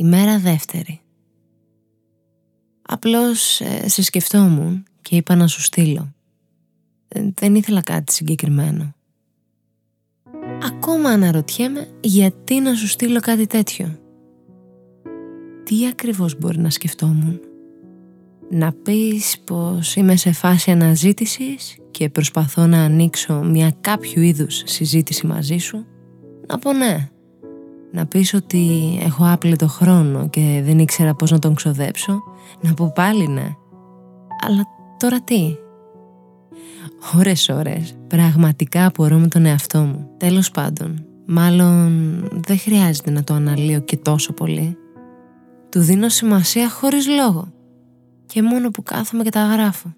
Ημέρα δεύτερη. Απλώς ε, σε σκεφτόμουν και είπα να σου στείλω. Ε, δεν ήθελα κάτι συγκεκριμένο. Ακόμα αναρωτιέμαι γιατί να σου στείλω κάτι τέτοιο. Τι ακριβώς μπορεί να σκεφτόμουν; Να πεις πως είμαι σε φάση αναζήτησης και προσπαθώ να ανοίξω μια κάποιο είδους συζήτηση μαζί σου; Να πω ναι. Να πεις ότι έχω άπλετο χρόνο και δεν ήξερα πώς να τον ξοδέψω. Να πω πάλι ναι. Αλλά τώρα τι; Ωρες ώρες πραγματικά απορώ με τον εαυτό μου. Τέλος πάντων, μάλλον δεν χρειάζεται να το αναλύω και τόσο πολύ. Του δίνω σημασία χωρίς λόγο. Και μόνο που κάθομαι και τα γράφω.